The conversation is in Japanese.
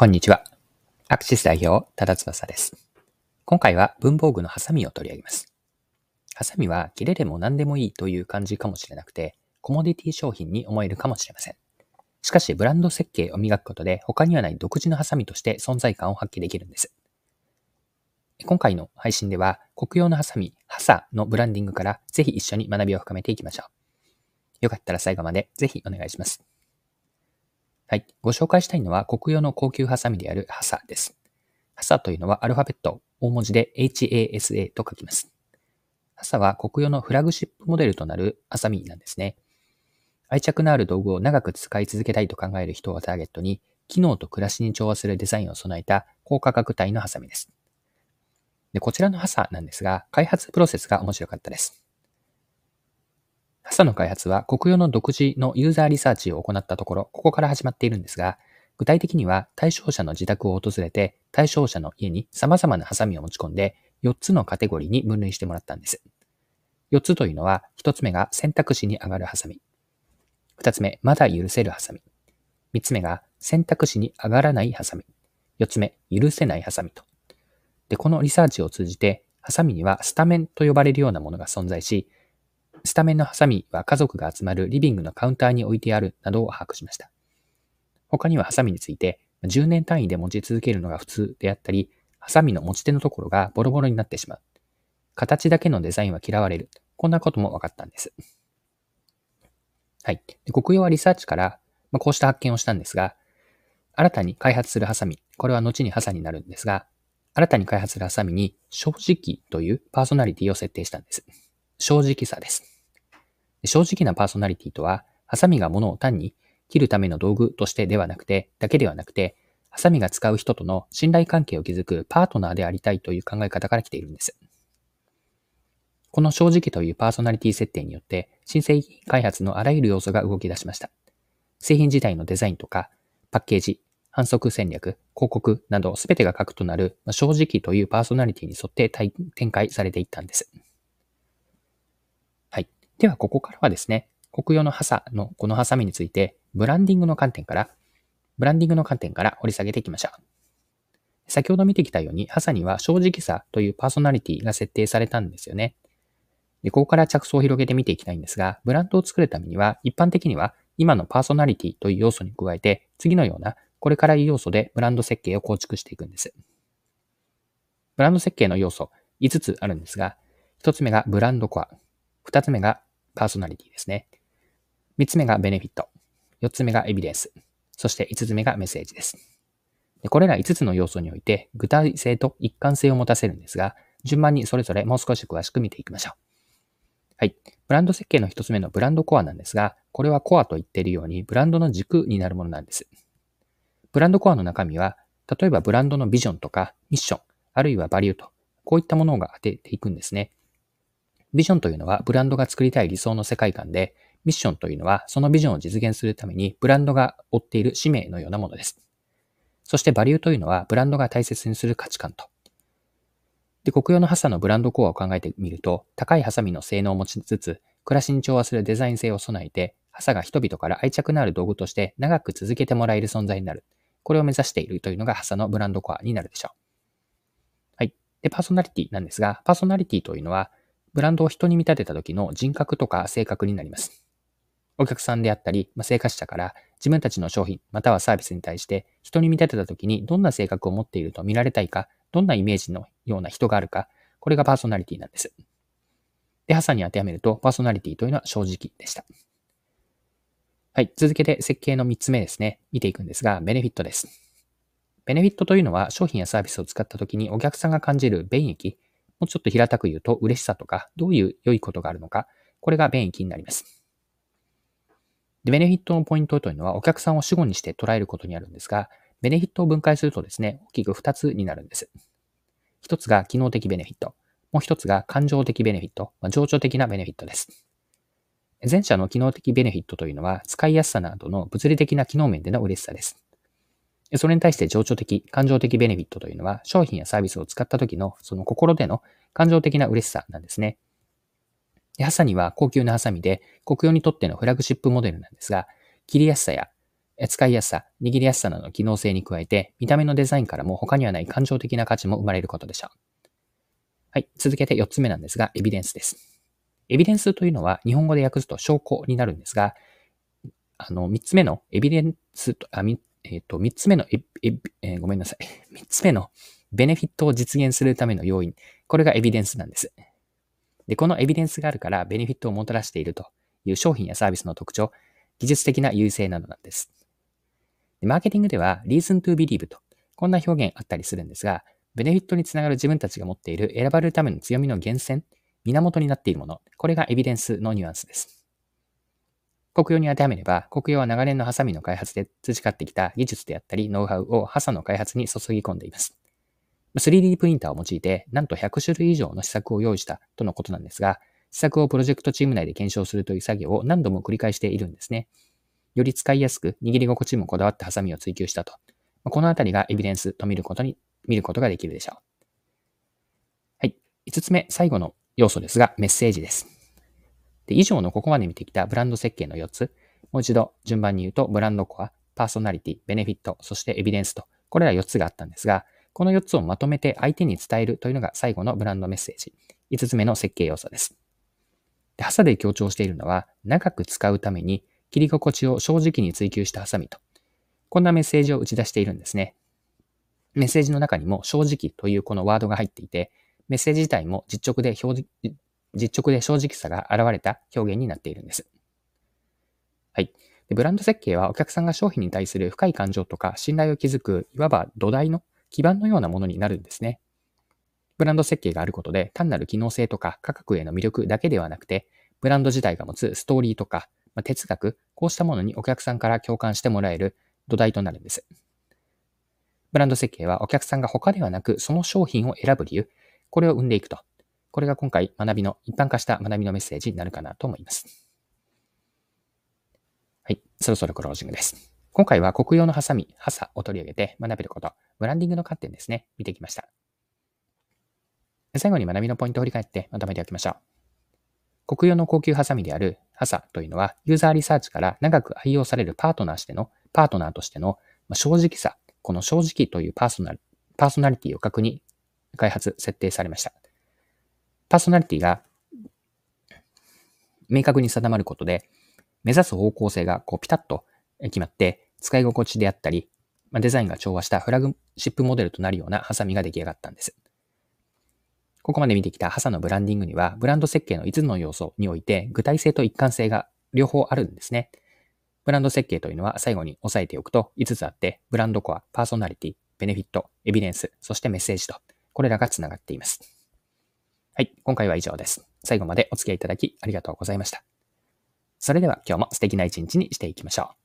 こんにちは。アクシス代表、ただ翼です。今回は文房具のハサミを取り上げます。ハサミは切れでも何でもいいという感じかもしれなくて、コモディティ商品に思えるかもしれません。しかし、ブランド設計を磨くことで他にはない独自のハサミとして存在感を発揮できるんです。今回の配信では、国用のハサミ、ハサのブランディングからぜひ一緒に学びを深めていきましょう。よかったら最後までぜひお願いします。はい。ご紹介したいのは国用の高級ハサミであるハサです。ハサというのはアルファベット、大文字で HASA と書きます。ハサは国用のフラグシップモデルとなるハサミなんですね。愛着のある道具を長く使い続けたいと考える人をターゲットに、機能と暮らしに調和するデザインを備えた高価格帯のハサミです。で、こちらのハサなんですが、開発プロセスが面白かったです。ハサの開発は国用の独自のユーザーリサーチを行ったところ、ここから始まっているんですが、具体的には対象者の自宅を訪れて、対象者の家に様々なハサミを持ち込んで、4つのカテゴリーに分類してもらったんです。4つというのは、1つ目が選択肢に上がるハサミ。2つ目、まだ許せるハサミ。3つ目が選択肢に上がらないハサミ。4つ目、許せないハサミと。で、このリサーチを通じて、ハサミにはスタメンと呼ばれるようなものが存在し、スタメンのハサミは家族が集まるリビングのカウンターに置いてあるなどを把握しました。他にはハサミについて、10年単位で持ち続けるのが普通であったり、ハサミの持ち手のところがボロボロになってしまう。形だけのデザインは嫌われる。こんなことも分かったんです。はい。で国用はリサーチから、まあ、こうした発見をしたんですが、新たに開発するハサミ、これは後にハサになるんですが、新たに開発するハサミに正直というパーソナリティを設定したんです。正直さです。正直なパーソナリティとは、ハサミが物を単に切るための道具としてではなくて、だけではなくて、ハサミが使う人との信頼関係を築くパートナーでありたいという考え方から来ているんです。この正直というパーソナリティ設定によって、新製品開発のあらゆる要素が動き出しました。製品自体のデザインとか、パッケージ、反則戦略、広告など全てが核となる正直というパーソナリティに沿って展開されていったんです。では、ここからはですね、国用のハサのこのハサミについて、ブランディングの観点から、ブランディングの観点から掘り下げていきましょう。先ほど見てきたように、ハサには正直さというパーソナリティが設定されたんですよね。で、ここから着想を広げて見ていきたいんですが、ブランドを作るためには、一般的には、今のパーソナリティという要素に加えて、次のような、これからいい要素でブランド設計を構築していくんです。ブランド設計の要素、5つあるんですが、1つ目がブランドコア、2つ目がパーソナリティですね。3つ目がベネフィット。4つ目がエビデンス。そして5つ目がメッセージです。これら5つの要素において具体性と一貫性を持たせるんですが、順番にそれぞれもう少し詳しく見ていきましょう。はい。ブランド設計の1つ目のブランドコアなんですが、これはコアと言っているようにブランドの軸になるものなんです。ブランドコアの中身は、例えばブランドのビジョンとかミッション、あるいはバリューと、こういったものが当てていくんですね。ビジョンというのはブランドが作りたい理想の世界観で、ミッションというのはそのビジョンを実現するためにブランドが追っている使命のようなものです。そしてバリューというのはブランドが大切にする価値観と。で、国用のハサのブランドコアを考えてみると、高いハサミの性能を持ちつつ、暮らしに調和するデザイン性を備えて、ハサが人々から愛着のある道具として長く続けてもらえる存在になる。これを目指しているというのがハサのブランドコアになるでしょう。はい。で、パーソナリティなんですが、パーソナリティというのは、ブランドを人に見立てた時の人格とか性格になります。お客さんであったり、まあ、生活者から自分たちの商品またはサービスに対して人に見立てた時にどんな性格を持っていると見られたいか、どんなイメージのような人があるか、これがパーソナリティなんです。で、ハサに当てはめると、パーソナリティというのは正直でした。はい。続けて設計の3つ目ですね。見ていくんですが、ベネフィットです。ベネフィットというのは商品やサービスを使った時にお客さんが感じる便益、もうちょっと平たく言うと嬉しさとか、どういう良いことがあるのか、これが便益になります。で、ベネフィットのポイントというのはお客さんを主語にして捉えることにあるんですが、ベネフィットを分解するとですね、大きく2つになるんです。1つが機能的ベネフィット。もう1つが感情的ベネフィット。まあ、情緒的なベネフィットです。前者の機能的ベネフィットというのは、使いやすさなどの物理的な機能面での嬉しさです。それに対して情緒的、感情的ベネフィットというのは、商品やサービスを使った時のその心での感情的な嬉しさなんですね。ハサミは高級なハサミで、国用にとってのフラグシップモデルなんですが、切りやすさや使いやすさ、握りやすさなどの機能性に加えて、見た目のデザインからも他にはない感情的な価値も生まれることでしょう。はい。続けて4つ目なんですが、エビデンスです。エビデンスというのは日本語で訳すと証拠になるんですが、あの、3つ目のエビデンスと、あ、えっ、ー、と、3つ目のエえー、ごめんなさい。3つ目のベネフィットを実現するための要因。これがエビデンスなんです。で、このエビデンスがあるからベネフィットをもたらしているという商品やサービスの特徴、技術的な優位性などなんです。でマーケティングでは reason to believe と、こんな表現あったりするんですが、ベネフィットにつながる自分たちが持っている選ばれるための強みの源泉、源になっているもの、これがエビデンスのニュアンスです。国用に当てはめれば、国用は長年のハサミの開発で培ってきた技術であったり、ノウハウをハサの開発に注ぎ込んでいます。3D プリンターを用いて、なんと100種類以上の施策を用意したとのことなんですが、施策をプロジェクトチーム内で検証するという作業を何度も繰り返しているんですね。より使いやすく、握り心地もこだわったハサミを追求したと。このあたりがエビデンスと見ることに、見ることができるでしょう。はい。5つ目、最後の要素ですが、メッセージです。で以上のここまで見てきたブランド設計の4つ、もう一度順番に言うと、ブランドコア、パーソナリティ、ベネフィット、そしてエビデンスと、これら4つがあったんですが、この4つをまとめて相手に伝えるというのが最後のブランドメッセージ。5つ目の設計要素です。でハサで強調しているのは、長く使うために切り心地を正直に追求したハサミと。こんなメッセージを打ち出しているんですね。メッセージの中にも正直というこのワードが入っていて、メッセージ自体も実直で表実直で正直さが現れた表現になっているんです。はい。でブランド設計はお客さんが商品に対する深い感情とか信頼を築く、いわば土台の基盤のようなものになるんですね。ブランド設計があることで、単なる機能性とか価格への魅力だけではなくて、ブランド自体が持つストーリーとか、まあ、哲学、こうしたものにお客さんから共感してもらえる土台となるんです。ブランド設計はお客さんが他ではなくその商品を選ぶ理由、これを生んでいくと。これが今回学びの、一般化した学びのメッセージになるかなと思います。はい。そろそろクロージングです。今回は国用のハサミ、ハサを取り上げて学べること、ブランディングの観点ですね、見てきました。最後に学びのポイントを振り返ってまとめておきましょう。国用の高級ハサミであるハサというのは、ユーザーリサーチから長く愛用されるパートナーしての、パートナーとしての正直さ、この正直というパーソナル、パーソナリティを確に開発、設定されました。パーソナリティが明確に定まることで、目指す方向性がこうピタッと決まって、使い心地であったり、まデザインが調和したフラグシップモデルとなるようなハサミが出来上がったんです。ここまで見てきたハサのブランディングには、ブランド設計の5つの要素において、具体性と一貫性が両方あるんですね。ブランド設計というのは最後に押さえておくと5つあって、ブランドコア、パーソナリティ、ベネフィット、エビデンス、そしてメッセージと、これらが繋がっています。はい、今回は以上です。最後までお付き合いいただきありがとうございました。それでは今日も素敵な一日にしていきましょう。